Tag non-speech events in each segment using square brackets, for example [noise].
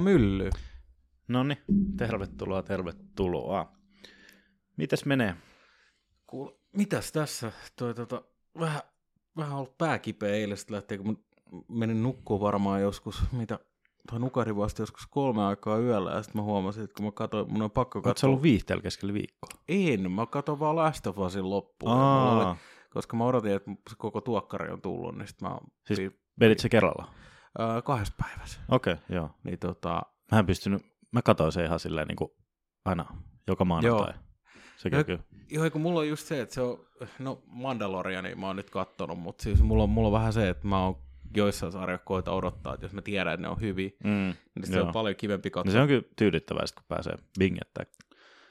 Tervetuloa myllyyn. No niin, tervetuloa, tervetuloa. Mitäs menee? Kuul, mitäs tässä? Toi, tota, vähän, vähän ollut pääkipeä eilestä lähtien, kun mä menin nukkuun varmaan joskus, mitä, toi nukari vasta joskus kolme aikaa yöllä, ja sitten mä huomasin, että kun mä katsoin, mun on pakko Oletko katsoa. ollut viihteellä keskellä viikkoa? En, mä katsoin vaan Last of Usin loppuun. Oli, koska mä odotin, että se koko tuokkari on tullut, niin sitten mä Siis siis, vedit se kerralla? Kahdessa päivässä. Okei, okay, joo. Niin tota, Mä en pystynyt, mä katsoin se ihan silleen niin kuin aina, joka maanantai. Sekin Joo. kyllä. Joo, kun mulla on just se, että se on, no Mandaloriani mä oon nyt kattonut, mutta siis mulla on, mulla on vähän se, että mä oon joissain sarjoissa koita odottaa, että jos mä tiedän, että ne on hyviä, Mm, niin se on paljon kivempi No katsoa. se on kyllä tyydyttävää, kun pääsee bingettää.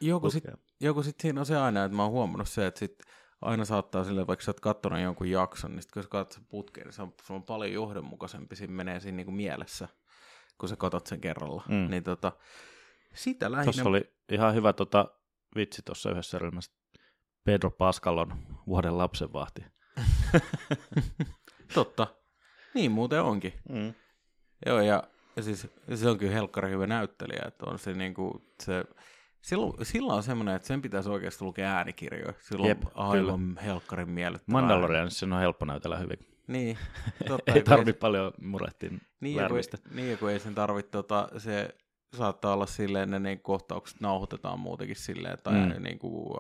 joku sitten sit siinä on se aina, että mä oon huomannut se, että sit aina saattaa sille, vaikka sä oot kattonut jonkun jakson, niin sit kun sä katsot putkeen, niin se on, se on paljon johdonmukaisempi, siinä menee siinä niinku mielessä, kun sä katot sen kerralla. Mm. Niin tota, sitä lähinnä... Tuossa oli ihan hyvä tota, vitsi tuossa yhdessä ryhmässä. Pedro Pascal on vuoden lapsenvahti. [laughs] Totta. Niin muuten onkin. Mm. Joo, ja, ja siis se on kyllä helkkari hyvä näyttelijä, että on se niinku, se, silloin, silloin on semmoinen, että sen pitäisi oikeasti lukea äänikirjoja. Silloin Jep, aivan helkkarin miellyttävää. Mandalorian, sen on helppo näytellä hyvin. Niin, [laughs] totta. Ei kun tarvi paljon murehtia niin, ja kun, lärmistä. niin, kun ei sen tarvitse, tota, se saattaa olla silleen, ne niin kohtaukset nauhoitetaan muutenkin silleen, tai Mm. niin kuin,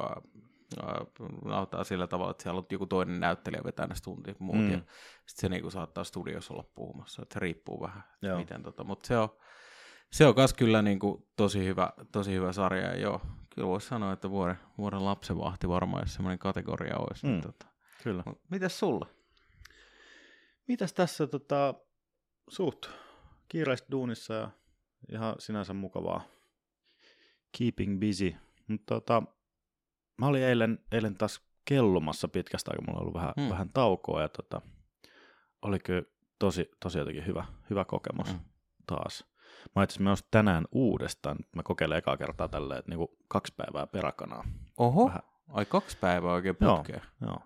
nauhoitetaan sillä tavalla, että siellä on joku toinen näyttelijä vetää ne tuntia muut, Mm. ja sitten se niin kuin saattaa studiossa olla puhumassa, että se riippuu vähän, joo. miten tota, mutta se on, se on kas kyllä niin kuin tosi hyvä, tosi hyvä sarja, ja joo, kyllä voisi sanoa, että vuoden, vuoden lapsenvahti varmaan, jos semmoinen kategoria olisi. Mm. Tota. Kyllä. Mut Mitäs sulla? Mitäs tässä tota, suht kiireistä duunissa ja ihan sinänsä mukavaa. Keeping busy. Mutta tota, mä olin eilen, eilen taas kellumassa pitkästä aikaa, mulla on ollut vähän, Mm. vähän taukoa ja tota, oli kyllä tosi, tosi jotenkin hyvä, hyvä kokemus Mm. taas. Mä itse asiassa menossa tänään uudestaan, mä kokeilen ekaa kertaa tälleen, että niinku kaksi päivää peräkanaa. Oho, Vähän. ai kaksi päivää oikein Joo. putkeen. Joo.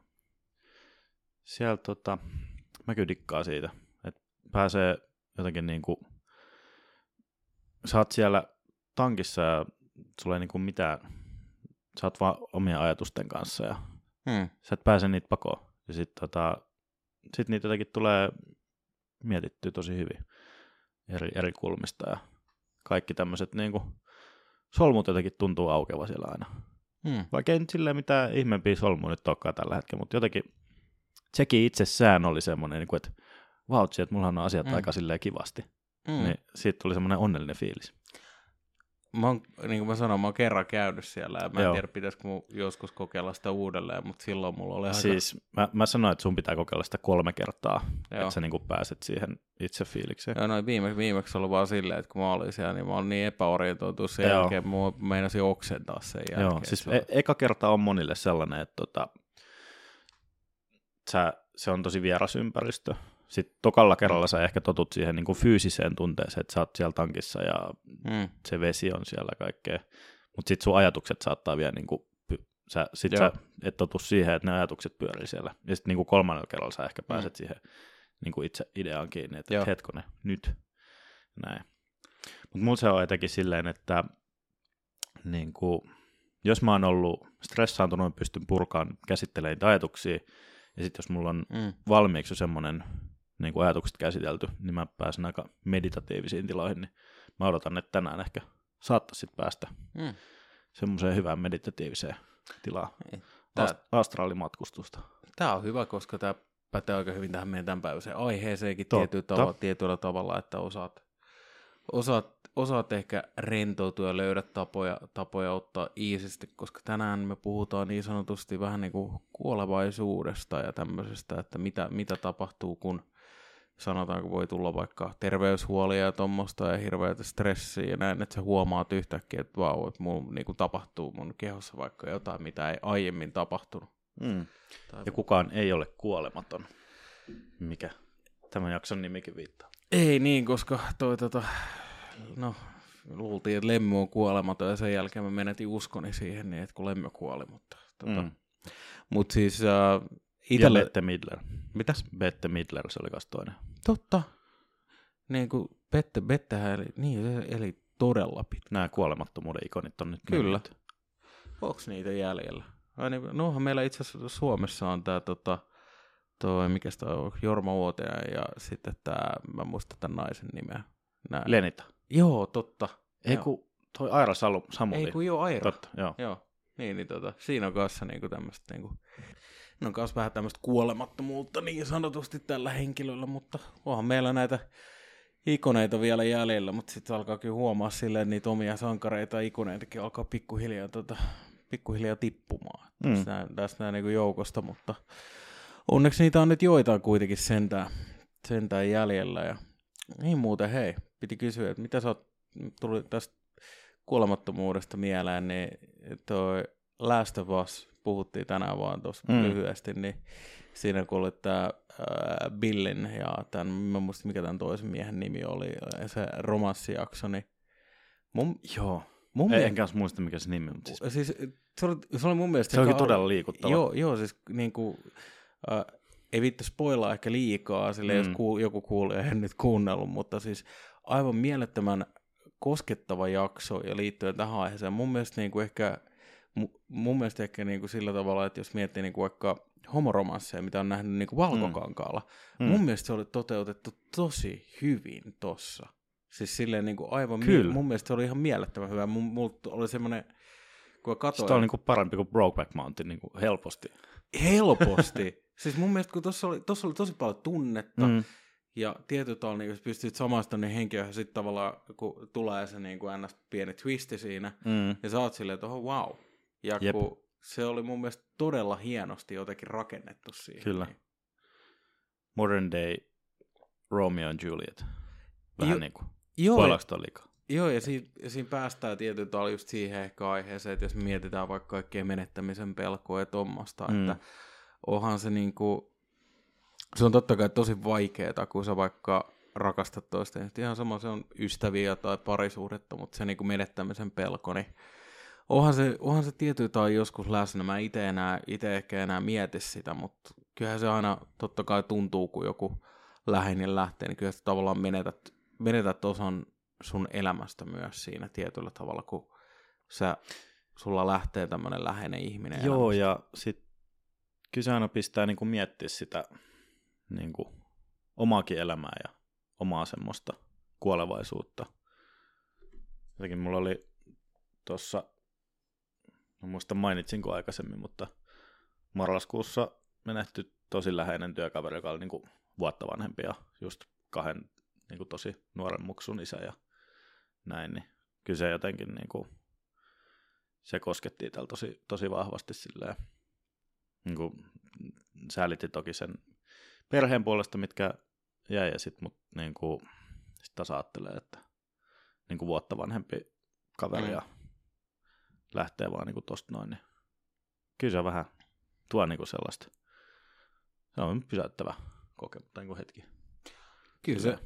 Siellä tota, mä kyllä dikkaan siitä, että pääsee jotenkin niinku, sä oot siellä tankissa ja sulla ei niinku mitään, sä oot vaan omien ajatusten kanssa ja Hmm. sä et pääse niitä pakoon. Ja sit, tota, sit niitä jotenkin tulee mietittyä tosi hyvin eri, eri kulmista ja kaikki tämmöiset niinku, solmut jotenkin tuntuu aukeva siellä aina. Hmm. Vaikka ei nyt silleen mitään ihmeempiä solmuja nyt olekaan tällä hetkellä, mutta jotenkin sekin itsessään oli semmoinen, niin kuin, että vautsi, että mulla on asiat Mm. mm. aika silleen kivasti. Hmm. Mm. Niin siitä tuli semmoinen onnellinen fiilis. Mä oon, niin kuin mä sanoin, mä oon kerran käynyt siellä ja mä en Joo. tiedä, pitäisikö mun joskus kokeilla sitä uudelleen, mutta silloin mulla oli aika... Siis mä, mä sanoin, että sun pitää kokeilla sitä kolme kertaa, Joo. että sä niin kuin pääset siihen itse fiilikseen. Joo, noin viime, viimeksi ollut vaan silleen, että kun mä olin siellä, niin mä olin niin epäorientoitu sen Joo. jälkeen, mä meinasin oksentaa sen jälkeen. Joo, siis e- eka kerta on monille sellainen, että tota, sä, se on tosi vieras ympäristö. Sitten tokalla kerralla sä ehkä totut siihen niin kuin fyysiseen tunteeseen, että sä oot siellä tankissa ja Mm. se vesi on siellä kaikkea. Mutta sitten sun ajatukset saattaa vielä, niin kuin, sä, sit Joo. sä et totu siihen, että ne ajatukset pyörii siellä. Ja sitten niin kolmannella kerralla sä ehkä pääset mm. siihen niin kuin itse ideaan kiinni, että Joo. hetkonen, nyt. Näin. Mutta mulla se on etenkin silleen, että niin kuin, jos mä oon ollut stressaantunut, pystyn purkaan käsittelemään ajatuksia, ja sitten jos mulla on Mm. valmiiksi semmoinen niin kuin ajatukset käsitelty, niin mä pääsen aika meditatiivisiin tiloihin, niin mä odotan, että tänään ehkä saattaisi päästä Mm. semmoiseen hyvään meditatiiviseen tilaan. Tää... Tää- astraalimatkustusta. Tää on hyvä, koska tämä pätee aika hyvin tähän meidän tämänpäiväiseen aiheeseenkin tietyllä tavalla, tietyllä tavalla, että osaat, osaat, osaat ehkä rentoutua ja löydät tapoja, tapoja ottaa iisisti, koska tänään me puhutaan niin sanotusti vähän niin kuin kuolevaisuudesta ja tämmöisestä, että mitä, mitä tapahtuu, kun sanotaanko voi tulla vaikka terveyshuolia ja tuommoista ja hirveätä stressiä ja näin, että sä huomaat yhtäkkiä, että vau, että mun niin kuin tapahtuu mun kehossa vaikka jotain, mitä ei aiemmin tapahtunut. Mm. Tai Ja kukaan ei ole kuolematon, mikä tämän jakson nimikin viittaa. Ei niin, koska toi tota, no, luultiin, että Lemmy on kuolematon ja sen jälkeen mä menetin uskoni siihen, niin että kun Lemmy kuoli, mutta tota, Mm. mut siis äh, Ja itelle, Bette Midler. mitäs? Bette Midler, se oli kas toinen. Totta. Niin kuin Bette, Bettehän eli, niin eli todella pitkä. Nämä kuolemattomuuden ikonit on nyt Kyllä. mennyt. Onks niitä jäljellä? Ai niin, nohan meillä itse asiassa Suomessa on tää tota, toi, mikä sitä on, Jorma Uotiainen ja sitten tää, mä muistan tämän naisen nimeä. Nää. Lenita. Joo, totta. Ei Joo. kun toi Aira Salu, Samuli. Ei kun joo, Aira. Totta, joo. Joo, niin, niin tota, siinä on kanssa niinku tämmöistä niinku, no on kanssa vähän tämmöistä kuolemattomuutta niin sanotusti tällä henkilöllä, mutta onhan meillä näitä ikoneita vielä jäljellä, mutta sitten alkaa kyllä huomaa silleen, että niitä omia sankareita ikoneitakin alkaa pikkuhiljaa, tota, pikkuhiljaa tippumaan Mm. mm. tästä, tästä niinku joukosta, mutta onneksi niitä on nyt joitain kuitenkin sentään, sentään jäljellä ja niin muuten hei, piti kysyä, että mitä sä oot, tuli tästä kuolemattomuudesta mieleen, niin toi Last of Us, puhuttiin tänään vaan tuossa Mm. lyhyesti, niin siinä kun oli tämä Billin ja tämän, mä en muista mikä tämän toisen miehen nimi oli, se romanssijakso, niin mun, Joo. mun Ei, mielestä, en muista mikä se nimi on. Siis siis, se, oli, se oli mun mielestä se onkin ka- todella liikuttava. Joo, joo siis niin kuin, äh, ei vittu spoilaa ehkä liikaa, sille mm. Mm. jos kuul, joku kuulee, en nyt kuunnellut, mutta siis aivan mielettömän koskettava jakso ja liittyen tähän aiheeseen. Mun mielestä niin kuin ehkä, mu- mun mielestä ehkä niin kuin sillä tavalla, että jos miettii niin kuin vaikka homoromansseja, mitä on nähnyt niin kuin valkokankaalla, mm. Mm. mun mielestä se oli toteutettu tosi hyvin tossa. Siis silleen niin kuin aivan, Kyllä. mun mielestä se oli ihan mielettömän hyvä. Mun, mulla oli semmoinen, kun katsoin, Sitä on niinku parempi kuin Brokeback Mountain niinku helposti. Helposti. [laughs] siis mun mielestä, kun tuossa oli, tossa oli tosi paljon tunnetta, mm. Mm. ja tietyllä tavalla, niin jos pystyt samastamaan niin henkilöön, sitten tavallaan, kun tulee se niin kuin ns. pieni twisti siinä, Mm. ja sä oot silleen, että oho, wow. Ja Jep. kun se oli mun mielestä todella hienosti jotenkin rakennettu siihen. Kyllä. Niin. Modern day Romeo and Juliet. Vähän Jo- niinku. Joo, Spoilaako toi liikaa? joo, ja siinä, ja siinä päästään tietyllä tavalla just siihen ehkä aiheeseen, että jos mietitään vaikka kaikkea menettämisen pelkoa ja tuommoista, Mm. että onhan se niinku, se on totta kai tosi vaikeaa, kun sä vaikka rakastat toista, niin ihan sama se on ystäviä tai parisuhdetta, mutta se niinku menettämisen pelko, niin onhan se, onhan se tietyllä tavalla joskus läsnä. Mä itse enää, ite ehkä enää mieti sitä, mutta kyllähän se aina totta kai tuntuu, kun joku läheinen lähtee, niin kyllä sä tavallaan menetät, menetät osan sun elämästä myös siinä tietyllä tavalla, kun sä, sulla lähtee tämmöinen läheinen ihminen Joo, elämästä. ja sit kyllä se aina pistää niinku miettiä sitä niinku omaakin elämää ja omaa semmoista kuolevaisuutta. Jotenkin mulla oli tuossa, mä muista mainitsinko aikaisemmin, mutta marraskuussa menehtyi tosi läheinen työkaveri, joka oli niinku vuotta vanhempi ja just kahden niinku tosi nuoren muksun isä ja näin, niin kyllä se jotenkin niinku, se kosketti itsellä tosi, tosi vahvasti silleen, niin kuin, säälitti toki sen perheen puolesta, mitkä jäi, ja sitten mut niin kuin, sit taas ajattelee, että niin kuin vuotta vanhempi kaveri Mm. ja lähtee vaan niin kuin tosta noin, niin kyllä se vähän tuo niin kuin sellaista, se on pysäyttävä kokemus, tai niin kuin hetki. Kyllä se,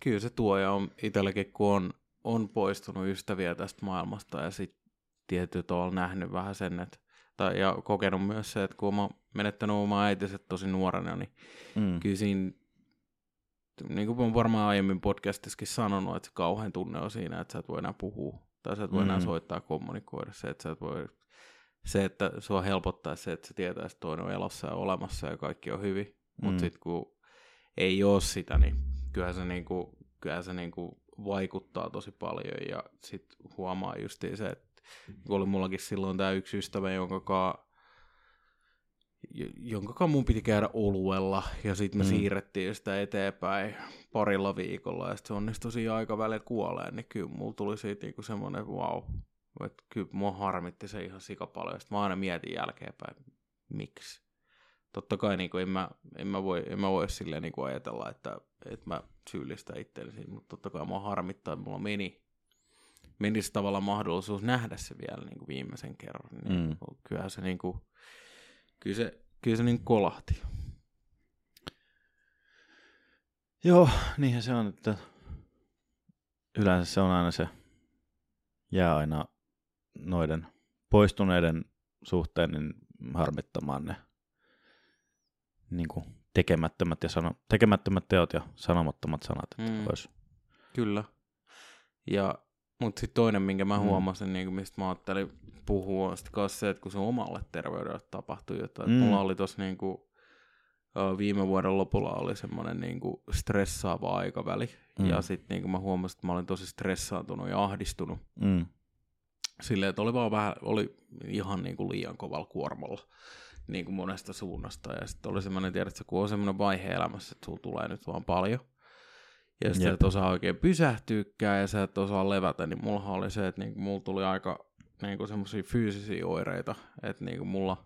kyllä se tuo, ja on itselläkin, kun on, on poistunut ystäviä tästä maailmasta, ja sitten tietyllä tavalla nähnyt vähän sen, että, tai, ja kokenut myös se, että kun mä menettänyt omaa äitinsä tosi nuorena, niin Mm. kyllä siinä, niin kuin mä varmaan aiemmin podcastissakin sanonut, että se kauhean tunne on siinä, että sä et voi enää puhua, tai sä et voi enää Mm. soittaa kommunikoida, se, että sä et voi, se, että sua helpottaa se, että sä tietää, että toinen on elossa ja olemassa ja kaikki on hyvin, mutta Mm. sitten kun ei ole sitä, niin kyllähän se, niinku, kyllähän se niinku vaikuttaa tosi paljon ja sitten huomaa justiin se, että kun oli mullakin silloin tämä yksi ystävä, jonka kaa, jonka mun piti käydä oluella ja sitten me Mm. siirrettiin sitä eteenpäin parilla viikolla ja sitten se onnistui siinä aikavälillä kuoleen, niin kyllä mulla tuli siitä niinku semmoinen wow, että kyllä mua harmitti se ihan sikapaljon. Sitten mä aina mietin jälkeenpäin, miksi. Totta kai niin kuin, en, mä, en, mä voi, en mä voi silleen niin kuin ajatella, että, että mä syyllistän itseäni mutta totta kai mua harmittaa, että mulla meni, meni se tavallaan mahdollisuus nähdä se vielä niin kuin viimeisen kerran. Niin Mm. Kyllähän se, niin kuin, kyllä se, kyllä se niin kolahti. Joo, niinhän se on, että yleensä se on aina se, jää aina noiden poistuneiden suhteen niin harmittamaan ne niin kuin tekemättömät, ja sano, tekemättömät teot ja sanomattomat sanat. Että Mm. olisi. Kyllä. Ja, mutta sitten toinen, minkä mä Mm. huomasin, niin kuin mistä mä ajattelin puhua, on sitten se, että kun se omalle terveydelle tapahtui jotain. Mm. Mm. Mulla oli tossa niin kuin, viime vuoden lopulla oli semmoinen niin kuin stressaava aikaväli. Mm. Mm. Ja sitten niin kuin mä huomasin, että mä olin tosi stressaantunut ja ahdistunut. Mm. Silleen, että oli vaan vähän, oli ihan niin kuin liian kovalla kuormalla niin kuin monesta suunnasta. Ja sitten oli semmoinen, tiedätkö, kun on semmoinen vaihe elämässä, että sulla tulee nyt vaan paljon. Ja sitten et osaa oikein pysähtyykään ja sä et osaa levätä, niin mullahan oli se, että niinku, mulla tuli aika niinku semmoisia fyysisiä oireita, että niinku mulla,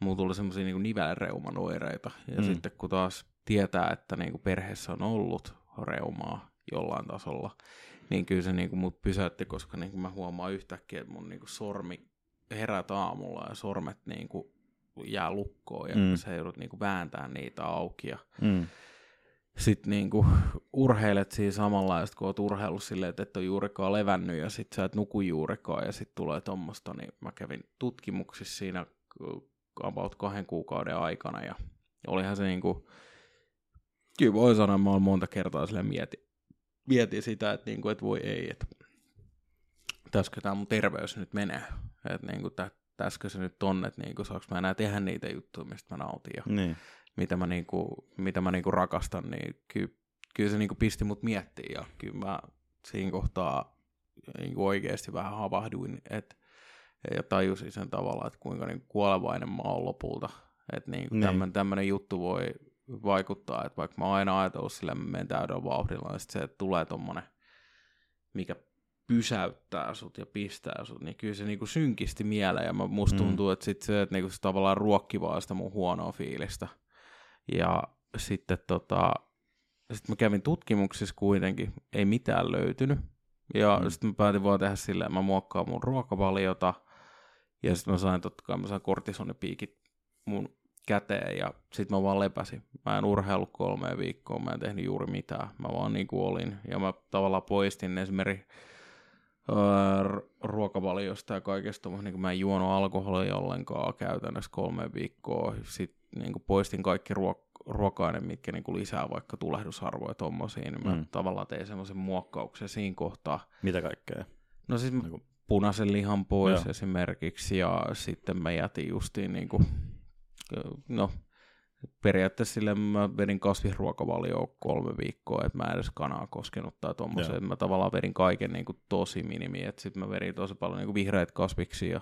mulla tuli semmoisia niinku nivelreuman oireita. Ja Mm. sitten kun taas tietää, että niinku perheessä on ollut reumaa jollain tasolla, niin kyllä se niinku mut pysäytti, koska niinku mä huomaan yhtäkkiä, että mun niinku sormi herät aamulla ja sormet niinku jää lukkoon ja mm. sä joudut niinku vääntämään niitä auki ja Mm. Sitten niinku urheilet siinä samalla, ja kun oot urheillut silleen, että et ole juurikaan levännyt, ja sit sä et nuku juurikaan, ja sit tulee tommosta, niin mä kävin tutkimuksissa siinä uh, about kahden kuukauden aikana, ja olihan se niinku, kyllä voi sanoa, mä oon monta kertaa silleen mietin, mietin sitä, että niinku, et voi ei, että täskö tää mun terveys nyt menee, että niinku, tä, täskö se nyt on, että niinku, saaks mä enää tehdä niitä juttuja, mistä mä nautin, ja Niin. Mitä mä, niinku, mitä mä niinku rakastan, niin ky, kyllä se niinku pisti mut miettimään ja kyllä mä siinä kohtaa niinku oikeasti vähän havahduin et, ja tajusin sen tavalla, että kuinka niinku kuolevainen mä oon lopulta. Että niinku Niin. tämmönen juttu voi vaikuttaa, että vaikka mä oon aina ajatellut sillä, että mä menen täydellä vauhdilla, niin sit se, että tulee tommonen, mikä pysäyttää sut ja pistää sut, niin kyllä se niinku synkisti mieleen ja mä, musta Mm. tuntuu, että sit se, että niinku se tavallaan ruokki vaan sitä mun huonoa fiilistä. Ja sitten tota, sit mä kävin tutkimuksissa kuitenkin, ei mitään löytynyt. Ja Mm. sitten mä päätin vaan tehdä silleen, mä muokkaan mun ruokavaliota, ja sitten mä sain totta kai, mä sain kortisonipiikit mun käteen, ja sitten mä vaan lepäsin. Mä en urheillut kolme viikkoa, mä en tehnyt juuri mitään. Mä vaan niin kuin olin, ja mä tavallaan poistin esimerkiksi öö, ruokavaliosta ja kaikesta, niin mä en juonut alkoholia ollenkaan käytännössä kolme viikkoa. Sitten niin kuin poistin kaikki ruok- ruoka mitkä niin kuin lisää vaikka tulehdusarvoja tommosiin, niin mä Mm. tavallaan tein semmoisen muokkauksen siinä kohtaa. Mitä kaikkea? No siis mä Niinku- punaisen lihan pois Joo. Esimerkiksi, ja sitten mä jätin justiin niin kuin, no periaatteessa sille mä vedin kasvisruokavalioon kolme viikkoa, että mä en edes kanaa koskenut tai että mä tavallaan vedin kaiken niin kuin tosi minimi, että sitten mä vedin tosi paljon niin kuin vihreitä kasviksia ja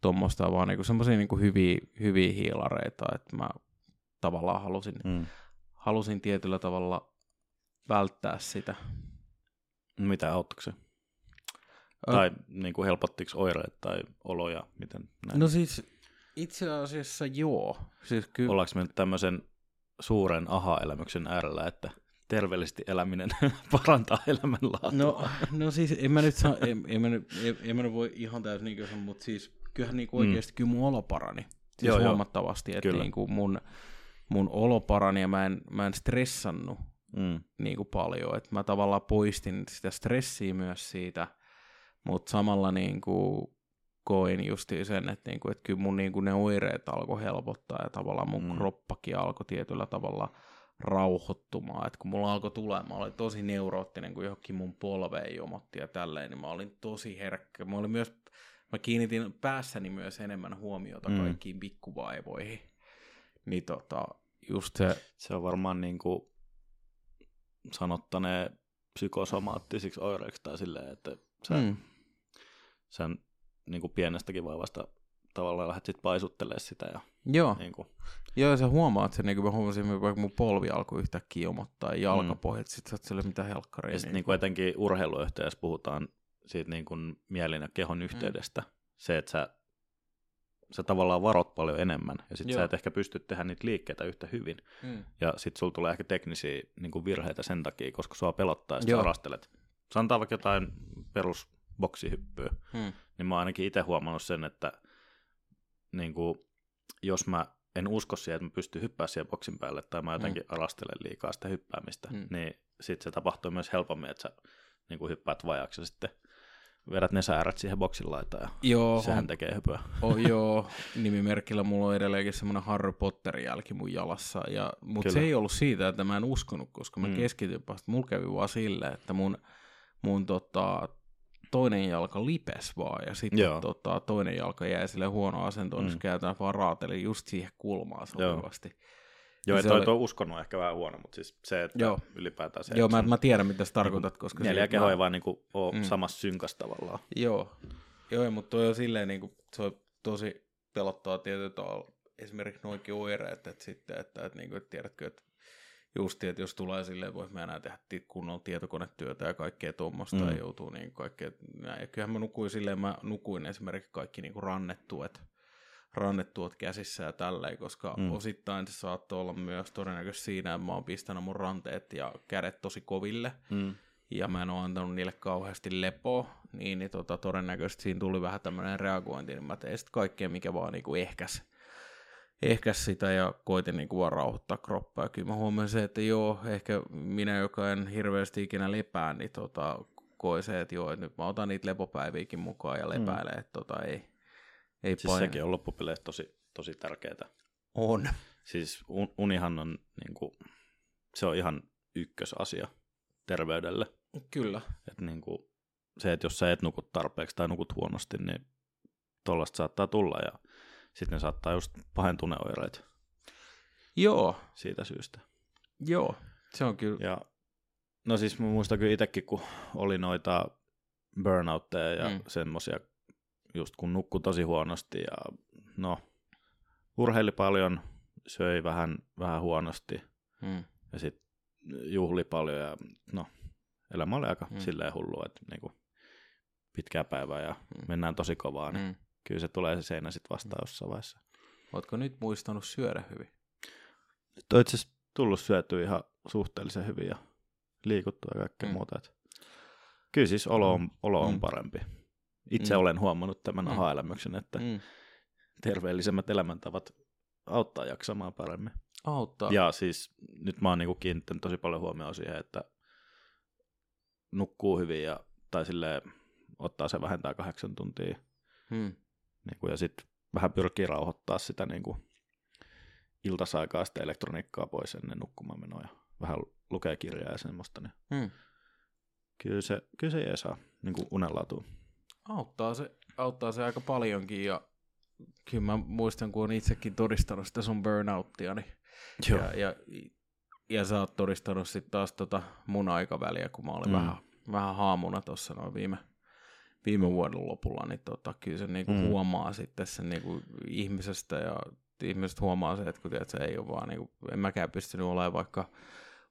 tuommoista vaan niin semmoisia niin hyviä, hyviä hiilareita, että mä tavallaan halusin, Mm. halusin tietyllä tavalla välttää sitä. Mitä auttoiko se? Ö, Tai niin kuin helpottiko oireet tai oloja? Miten näin? No siis itse asiassa joo. Siis kyllä, Ollaanko me nyt tämmöisen suuren aha-elämyksen äärellä, että terveellisesti eläminen [laughs] parantaa elämänlaatua? No, no siis en mä nyt, saa, en, en, mä nyt, en, en mä nyt voi ihan täysin niin mutta siis kyllähän niin oikeasti mm. kyllä mun olo parani. Siis Joo, huomattavasti, että niin kuin mun, mun olo parani ja mä en, mä en stressannut Mm. niin kuin paljon. Että mä tavallaan poistin sitä stressiä myös siitä, mutta samalla niin kuin koin justiin sen, että, niin kuin, että kyllä mun niin kuin ne oireet alkoi helpottaa ja tavallaan mun Mm. mm. kroppakin alkoi tietyllä tavalla rauhoittumaan. Että kun mulla alkoi tulemaan, mä olin tosi neuroottinen, kun johonkin mun polveen jomotti ja tälleen, niin mä olin tosi herkkä. Mä, olin myös, mä kiinnitin päässäni myös enemmän huomiota Mm. mm. kaikkiin pikkuvaivoihin. Niin tota, just se, Se on varmaan niin kuin sanottaneen psykosomaattisiksi oireiksi tai silleen, että sä, mm. mm, sen niin kuin pienestäkin vaivasta tavallaan lähdet sit paisuttelemaan sitä. Ja, joo. niin kuin, Joo, sä huomaat sen, niin kuin mä huomasin, vaikka mun polvi alkoi yhtäkkiä jomottaa ja Mm. jalkapohjat, sit sä oot sille mitä helkkaria. ja sit niin kuin etenkin urheiluyhteydessä puhutaan siitä niin kuin mielin ja kehon yhteydestä. Se, että sä, sä tavallaan varot paljon enemmän ja sit sä et ehkä pysty tehdä niitä liikkeitä yhtä hyvin. mm. Ja sit sulla tulee ehkä teknisiä niin kuin virheitä sen takia, koska sua pelottaa ja sit Joo. sä arastelet. Sanotaan vaikka jotain perusboksihyppyä, Mm. niin mä oon ainakin itse huomannut sen, että niin kuin, jos mä en usko siihen, että mä pystyn hyppää siihen boksin päälle, tai mä jotenkin mm. arastelen liikaa sitä hyppäämistä, mm. Mm. niin sitten se tapahtuu myös helpommin, että sä niin kuin hyppäät vajaksi ja sitten vedät ne säärät siihen boksin laitaan ja Joo, sehän on, tekee hypöä. oh, [laughs] joo, nimimerkillä mulla on edelleenkin semmoinen Harry Potterin jälki mun jalassa, ja, mutta se ei ollut siitä, että mä en uskonut, koska mä Mm. keskityin vasta, mulla kävi vaan silleen, että mun, mun tota, toinen jalka lipes vaan, ja sitten Joo. tota, toinen jalka jäi sille huono asentoon, niin Mm. se käytän vaan raateli just siihen kulmaan sopivasti. Joo, Ja se toi, oli- toi uskonut on ehkä vähän huono, mutta siis se, että Joo. ylipäätään se, Joo, mä, mä tiedän, mitä sä tarkoitat, koska... neljä mä- ei vaan niinku ole Mm. samassa synkässä tavallaan. Joo, joo mutta toi on silleen, niin kuin, se on tosi pelottaa tietyllä tavalla esimerkiksi noinkin oireet, että sitten, että, että, niin kuin, että tiedätkö, että just, että jos tulee silleen, voi mä enää tehdä kunnolla tietokonetyötä ja kaikkea tuommoista Mm. ja joutuu niin kaikkea, ja kyllähän mä nukuin silleen, mä nukuin esimerkiksi kaikki niin kuin rannettuet, rannettuot käsissä ja tälleen, koska Mm. mm. osittain se saattoi olla myös todennäköisesti siinä, että mä oon pistänyt mun ranteet ja kädet tosi koville, Mm. ja mä en ole antanut niille kauheasti lepoa, niin, niin tota, todennäköisesti siinä tuli vähän tämmöinen reagointi, niin mä tein sitten kaikkea, mikä vaan niinku ehkäs, ehkäs sitä ja koitin niinku vaan rauhoittaa kroppaa. Ja kyllä mä huomasin se, että joo, ehkä minä, joka en hirveästi ikinä lepää, niin tota, koin se, että joo, että nyt mä otan niitä lepopäiviäkin mukaan ja lepäilen, että tota, ei, ei Siis paine. sekin on loppupeleissä tosi, tosi tärkeää. On. Siis un- unihan on, niinku, se on ihan ykkösasia terveydelle. Kyllä. Et niinku, se, että jos sä et nuku tarpeeksi tai nukut huonosti, niin tollasta saattaa tulla ja sitten ne saattaa just pahentua ne oireet Joo, siitä syystä. joo. Se on kyllä. Ja, no siis mä muistan kyllä itsekin, kun oli noita burnoutteja ja mm. Mm. Just kun nukkui tosi huonosti ja no, urheili paljon, söi vähän, vähän huonosti Mm. ja sitten juhli paljon ja no, elämä oli aika mm. Mm. silleen hullu, että niinku pitkää päivää ja Mm. mennään tosi kovaa, niin Mm. kyllä se tulee se seinä sitten vastaan jossain vaiheessa. Ootko nyt muistanut syödä hyvin? Nyt on itse asiassa tullut syötyä ihan suhteellisen hyvin ja liikuttua ja kaikkea mm. Mm. muuta. Et kyllä siis olo on, olo on Mm. parempi. Itse Mm. olen huomannut tämän Mm. aha-elämyksen, että Mm. terveellisemmät elämäntavat auttaa jaksamaan paremmin. Auttaa. Ja siis nyt mä oon niinku kiinnittänyt tosi paljon huomioon siihen, että nukkuu hyvin ja, tai silleen ottaa se vähentää kahdeksan tuntia Mm. niinku, ja sitten vähän pyrkii rauhoittaa sitä niinku, iltasaikaa sitä elektroniikkaa pois ennen nukkumaan menoa ja vähän lukee kirjaa ja semmoista, niin Mm. kyllä se, kyllä se jeesaa niin unenlaatuun. Auttaa se, auttaa se aika paljonkin ja kyllä mä muistan, kun on itsekin todistanut sitä sun burnouttia, niin ja, ja, ja sä oot todistanut sitten taas tota mun aikaväliä, kun mä olin Mm. vähän, vähän haamuna tuossa noin viime, viime vuoden lopulla, niin tota, kyllä se niinku mm. huomaa sitten sen niinku ihmisestä ja ihmiset huomaa se, että kun tiedät, se ei ole vaan, niinku, en mäkään pystynyt olemaan vaikka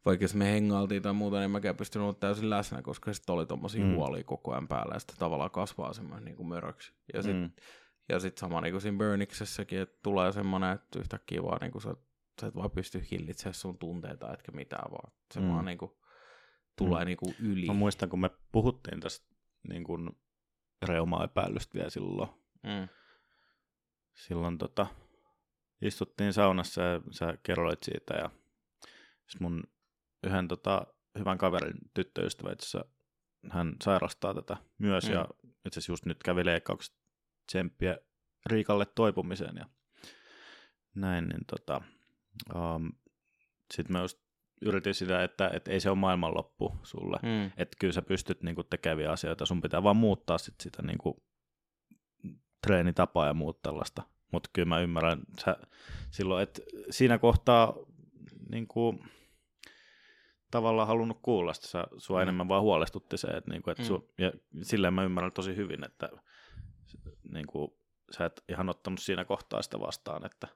vaikka jos me hengailtiin tai muuta, niin mäkään pystynyt olemaan täysin läsnä, koska sitten oli tommosia Mm. huolia koko ajan päällä ja sitten tavallaan kasvaa semmoinen niinku möröksi. Ja sitten Mm. ja sitten sama niin kuin siinä Burniksessakin, että tulee semmoinen, että yhtäkkiä vaan niin kuin sä, sä et vaan pysty hillitsemään sun tunteita etkä mitään, vaan se Mm. vaan niin kuin, tulee Mm. niin kuin yli. Mä muistan, kun me puhuttiin tästä niin kuin reuma-epäilystä vielä silloin. Mm. Silloin tota, istuttiin saunassa ja sä kerroit siitä ja sit mun yhden tota, hyvän kaverin tyttöystävä itse asiassa, hän sairastaa tätä myös Mm. ja itse asiassa just nyt kävi leikkaukset tsemppiä Riikalle toipumiseen ja näin, niin tota, um, sitten mä just yritin sitä, että, että ei se ole maailmanloppu sulle. Mm. Että kyllä sä pystyt niinku tekemään asioita, sun pitää vaan muuttaa sit sitä niinku treenitapaa ja muuta tällaista. Mutta kyllä mä ymmärrän sä, silloin, että siinä kohtaa niinku, tavallaan halunnut kuulla sitä, sä, sua Mm. enemmän vaan huolestutti se, että niinku, et Mm. su, ja silleen mä ymmärrän tosi hyvin, että niinku, sä et ihan ottanut siinä kohtaa sitä vastaan, että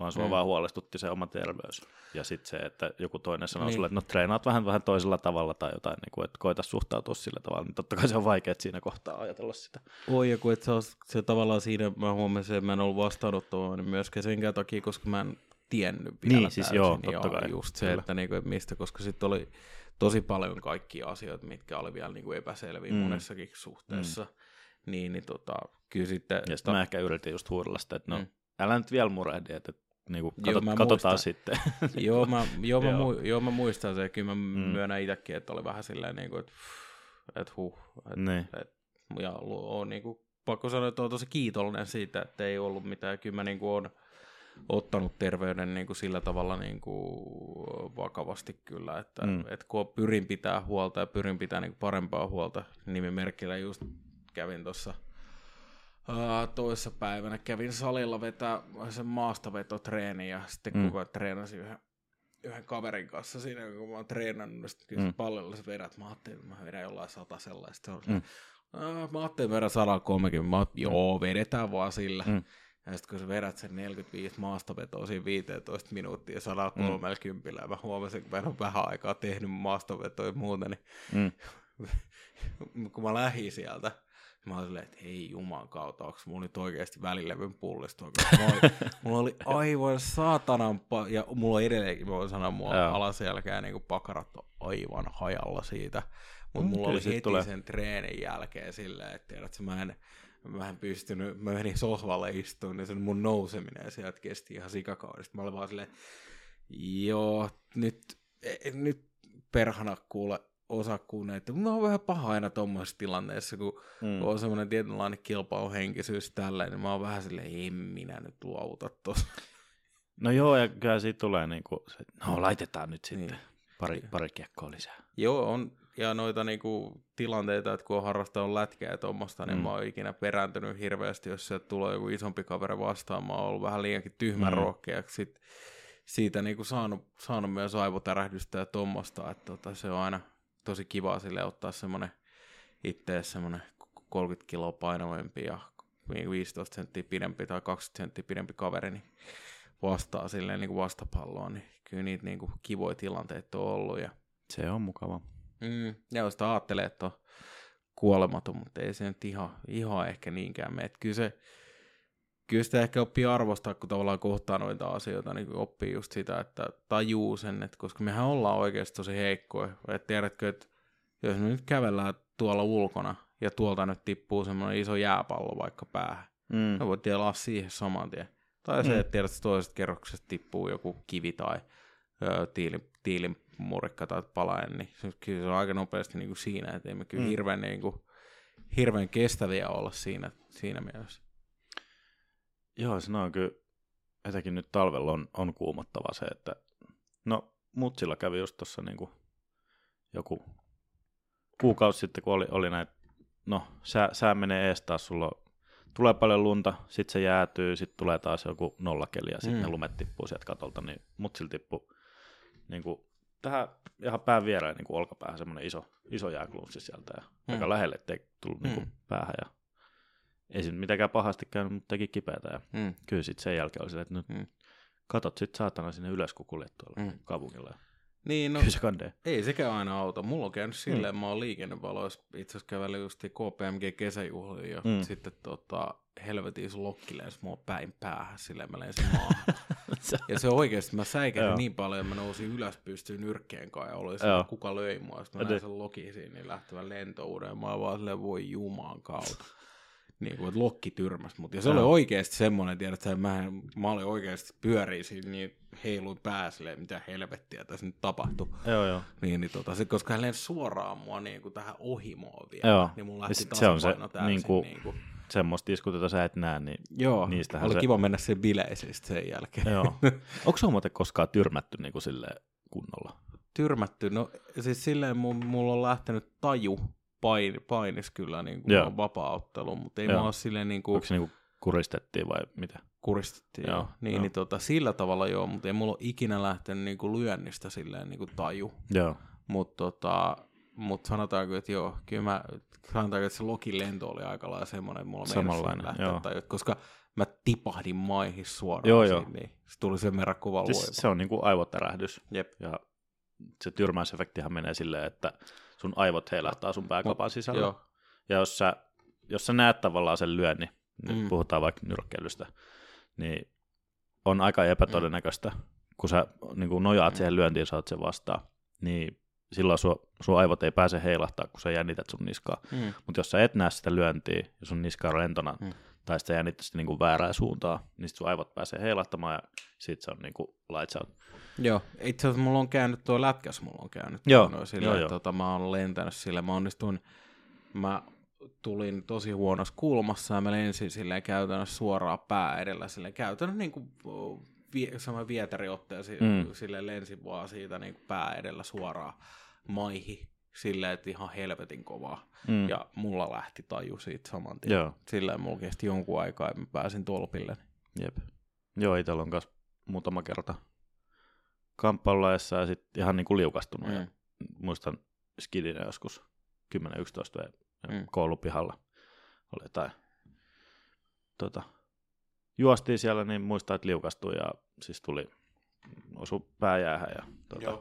vaan sua Mm. vaan huolestutti se oma terveys. Ja sitten se, että joku toinen sanoo Niin. sulle, että no treenaat vähän, vähän toisella tavalla tai jotain, niin kuin, että koita suhtautua sillä tavalla, niin totta kai se on vaikea siinä kohtaa ajatella sitä. Oi, ja kun et se, se tavallaan siinä, mä huomasin, että mä en ollut vastaanottavainen myöskään senkään takia, koska mä en tiennyt vielä Niin, siis täysin. joo, totta ja kai, just se, kyllä. että, niinku, että mistä, koska sitten oli tosi paljon kaikkia asioita, mitkä oli vielä niinku epäselviä Mm. monessakin suhteessa. Mm. Niin, niin tota, kyllä sitten... Ja sitten mä ehkä yritin just huudella sitä, että no, Mm. älä nyt vielä murehdi, että niin kuin, Joo, katot, mä katsotaan muistan. sitten. [laughs] joo, mä, joo, mä, Joo. mu, joo, mä muistan sen, kyllä mä Mm. myönnän itsekin, että oli vähän silleen, niin kuin, että, että huh, että, niin. Ja on niin kuin, pakko sanoa, että olen tosi kiitollinen siitä, että ei ollut mitään. Kyllä mä niin kuin on ottanut terveyden niin kuin sillä tavalla niin kuin vakavasti kyllä, että, mm. että kun pyrin pitää huolta ja pyrin pitää niin kuin parempaa huolta, nimimerkillä just kävin tuossa toissa päivänä, kävin salilla vetää sen maastavetotreeni ja sitten mm. kun treenasin yhden, yhden kaverin kanssa siinä, kun mä oon treenannut, niin sitten mm. pallolla sä vedät, mä ajattelin, että mä vedän jollain sata sellaista. Mm. mä ajattelin vedän 130, mä ajattelin, joo, vedetään vaan sillä. Mm. Ja sitten kun sä vedät sen 45 maastavetoa siinä 15 minuuttia ja 130, mm. mä huomasin, kun mä en ole vähän aikaa tehnyt maastavetoa ja muuta, niin mm. [laughs] kun mä lähdin sieltä, mä olin silleen, että hei juman kautta, onko mulla nyt oikeasti välilevyn pullistua, mulla, oli, [laughs] mulla oli aivan saatanan, pa- ja mulla on edelleenkin, mä voin sanoa, mulla alaselkää niin pakarat on aivan hajalla siitä, mutta mm, mulla oli heti tulee. sen treenin jälkeen silleen, että tiedät, että mä en, mä en pystynyt, mä menin sohvalle istuun, niin sen mun nouseminen sieltä kesti ihan sikakaudesta. Mä olin vaan silleen, joo, nyt, e, nyt perhana kuule osakkuun, että mä oon vähän paha aina tuommoisessa tilanteessa, kun mm. on semmoinen tietynlainen kilpailuhenkisyys tälleen, niin mä oon vähän silleen, en minä nyt luovuta tossa. No joo, ja kyllä siitä tulee niin kuin, se, no laitetaan nyt sitten niin. pari, pari kiekkoa lisää. Joo, on, ja noita niinku tilanteita, että kun on harrastanut lätkää ja tuommoista, niin mm. mä oon ikinä perääntynyt hirveästi, jos sieltä tulee joku isompi kaveri vastaan. Mä oon ollut vähän liiankin tyhmän mm. rohkeaksi. Sit siitä niinku saanut, saanut myös aivotärähdystä ja tuommoista, että tota, se on aina tosi kiva sille ottaa semmoinen itse semmoinen 30 kiloa painavampi ja 15 senttiä pidempi tai 20 senttiä pidempi kaveri, niin vastaa silleen niin kuin vastapalloon, niin kyllä niitä niin kuin kivoja tilanteita on ollut. Ja... Se on mukava. Mm, ja sitä ajattelee, että on kuolematon, mutta ei se nyt ihan, ihan ehkä niinkään mene. Kyllä se, kyllä sitä ehkä oppii arvostaa, kun tavallaan kohtaa noita asioita, niin oppii just sitä, että tajuu sen, että koska mehän ollaan oikeasti tosi heikkoja. Että tiedätkö, että jos me nyt kävellään tuolla ulkona ja tuolta nyt tippuu semmoinen iso jääpallo vaikka päähän, mm. me voit tilaa siihen saman tien. Tai se, mm. että tiedät, että toisesta kerroksesta tippuu joku kivi tai ö, tiilin, tiilin murikka tai palaen, niin se, kyllä se on aika nopeasti niin kuin siinä, että ei me kyllä mm. hirveän, niin kuin, hirveän kestäviä olla siinä, siinä mielessä. Joo, se on kyllä, etenkin nyt talvella on, on kuumottava se, että no mutsilla kävi just tuossa niin kuin joku kuukausi sitten, kun oli, oli näitä, no sää, sää menee ees taas, sulla tulee paljon lunta, sitten se jäätyy, sitten tulee taas joku nollakeli ja sitten mm. lumet tippuu sieltä katolta, niin mutsilla tippuu niin kuin tähän ihan pään viereen niin kuin olkapäähän semmoinen iso, iso jääklunssi sieltä ja mm. aika lähelle, ettei tullut niin kuin mm. päähän ja ei se nyt mitenkään pahasti käynyt, mutta teki kipeätä ja mm. kyllä sitten sen jälkeen oli se, että nyt mm. katot sitten saatana sinne ylös, kun kuljet tuolla mm. kaupungilla. Niin, no, se ei sekään aina auta. Mulla on käynyt silleen, mm. mä oon liikennevaloissa itse asiassa kävellyt just KPMG kesäjuhliin ja mm. sitten tota, helvetin sun lokkilens mua päin päähän, silleen mä lensin maahan. [laughs] ja se oikeasti, mä säikähdin niin paljon, että mä nousin ylös pystyyn nyrkkeen kanssa ja oli se, kuka löi mua. Sitten mä näin sen loki siinä niin lähtevän lentouuden. Mä vaan silleen, voi jumaan kautta [laughs] niin kuin, että lokki tyrmäs mut. Ja se no. oli oikeasti semmoinen, tiedät, että mä, mä olin oikeasti pyörii siinä, niin heiluin pääsille, mitä helvettiä tässä nyt tapahtui. Joo, joo. Niin, niin tota, se, koska hän lensi suoraan mua niin kuin tähän ohimoon vielä, joo. niin mun lähti se on se, täysin, niin kuin, niin kuin, semmoista iskut, jota sä et näe, niin Joo, oli se... kiva mennä sen bileisiin sen jälkeen. Joo. [laughs] Onko se muuten koskaan tyrmätty niin kuin silleen kunnolla? Tyrmätty? No siis silleen mulla on lähtenyt taju pain, painis kyllä niin kuin vapaa-ottelu, mutta ei joo. mä ole silleen niin kuin... Onko se niin kuin kuristettiin vai mitä? Kuristettiin, joo. joo. Niin, joo. niin tota, sillä tavalla joo, mutta ei mulla ole ikinä lähtenyt niin kuin lyönnistä silleen niin kuin taju. Joo. Mutta tota, mut sanotaanko, että joo, kyllä mä, sanotaanko, että se Lokin lento oli aika lailla semmoinen, että mulla Samanlainen, joo. Taju, koska mä tipahdin maihin suoraan joo, siinä, joo. niin se tuli sen verran kova siis Se on niin kuin aivotärähdys. Jep. Ja se tyrmäysefektihan menee silleen, että sun aivot heilahtaa sun pääkapan sisällä. Joo. Ja jos sä, jos sä näet tavallaan sen lyönnin, nyt mm. puhutaan vaikka nyrkkeilystä, niin on aika epätodennäköistä, mm. kun sä niin kun nojaat mm. siihen lyöntiin, saat sen vastaan, niin silloin sun, sun aivot ei pääse heilahtaa, kun sä jännität sun niskaa. Mm. Mutta jos sä et näe sitä lyöntiä ja sun niska on lentona, mm. tai sitä jännität sitä niin kuin väärää suuntaa, niin sun aivot pääsee heilahtamaan ja sit se on niin kuin lights out. Joo, itse asiassa mulla on käynyt tuo lätkäs, mulla on käynyt. Joo, sille, joo, joo. Tota, mä oon lentänyt sille, mä onnistuin, mä tulin tosi huonossa kulmassa ja mä lensin silleen käytännössä suoraan pää edellä silleen käytännössä niin kuin vie, sama vietäriotteja mm. silleen lensin vaan siitä niin pää edellä suoraan maihin silleen, että ihan helvetin kovaa. Mm. Ja mulla lähti taju siitä saman tien. Joo. Silleen mulla kesti jonkun aikaa, että mä pääsin tolpille. Jep. Joo, itsellä on kanssa muutama kerta kamppailuajassa ja sitten ihan niin kuin liukastunut. Mm. Ja muistan skidinä joskus 10-11 mm. koulupihalla oli jotain. Tota, juostiin siellä, niin muistan, että liukastui ja siis tuli, osu pääjäähän ja tota,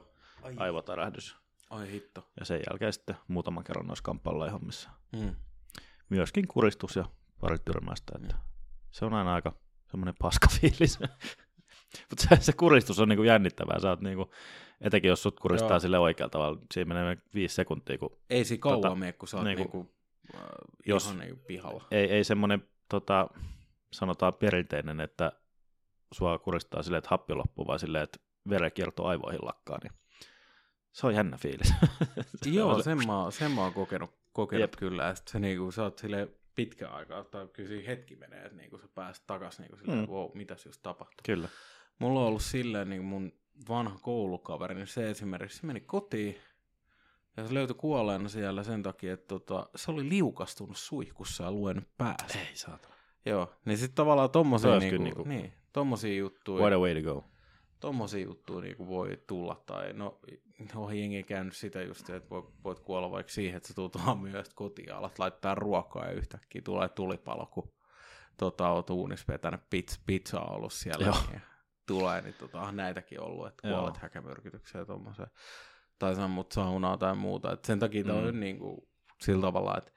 aivotärähdys. Ai hitto. Ja sen jälkeen sitten muutaman kerran noissa kamppailuhommissa. Mm. Myöskin kuristus ja pari tyrmästä, että mm. se on aina aika semmoinen paska [laughs] fiilis. Mutta se, se, kuristus on niinku jännittävää. Sä oot niinku, etenkin jos sut kuristaa Joo. sille oikealla tavalla, siinä menee viisi sekuntia. Kun, ei siinä kauan tota, mene, kun sä oot niinku, niinku, äh, jos, ihan niinku pihalla. Ei, ei semmoinen, tota, sanotaan perinteinen, että sua kuristaa silleen, että happi loppuu, vaan silleen, että verenkierto aivoihin lakkaa, niin se on jännä fiilis. [laughs] Joo, sen mä, sen mä oon kokenut, kokenut kyllä. Ja sitten se niinku, sä oot silleen pitkä aikaa, tai kyllä siinä hetki menee, että niinku sä pääset takaisin niinku silleen, mm. wow, mitäs just tapahtui. Kyllä. Mulla on ollut silleen niin mun vanha koulukaveri, niin se esimerkiksi se meni kotiin, ja se löytyi kuolleena siellä sen takia, että tota, se oli liukastunut suihkussa ja luenut päässä. Ei saata. Joo, niin sitten tavallaan tommosia, niinku, niinku, niin, tommosia juttuja. What a way to go tommosia juttuja niin voi tulla, tai no, no jengi käynyt sitä just, että voit, voit kuolla vaikka siihen, että sä tulet aamuyöstä kotiin ja alat laittaa ruokaa ja yhtäkkiä tulee tulipalo, kun tota, oot uunissa vetänyt pizza, pizza ollut siellä. Joo. Niin, tulee, niin tota, on näitäkin ollut, että kuolet Joo. häkämyrkytykseen ja tommoseen. Tai sammut saunaa tai muuta. Et sen takia mm. on niin kuin, sillä tavalla, että,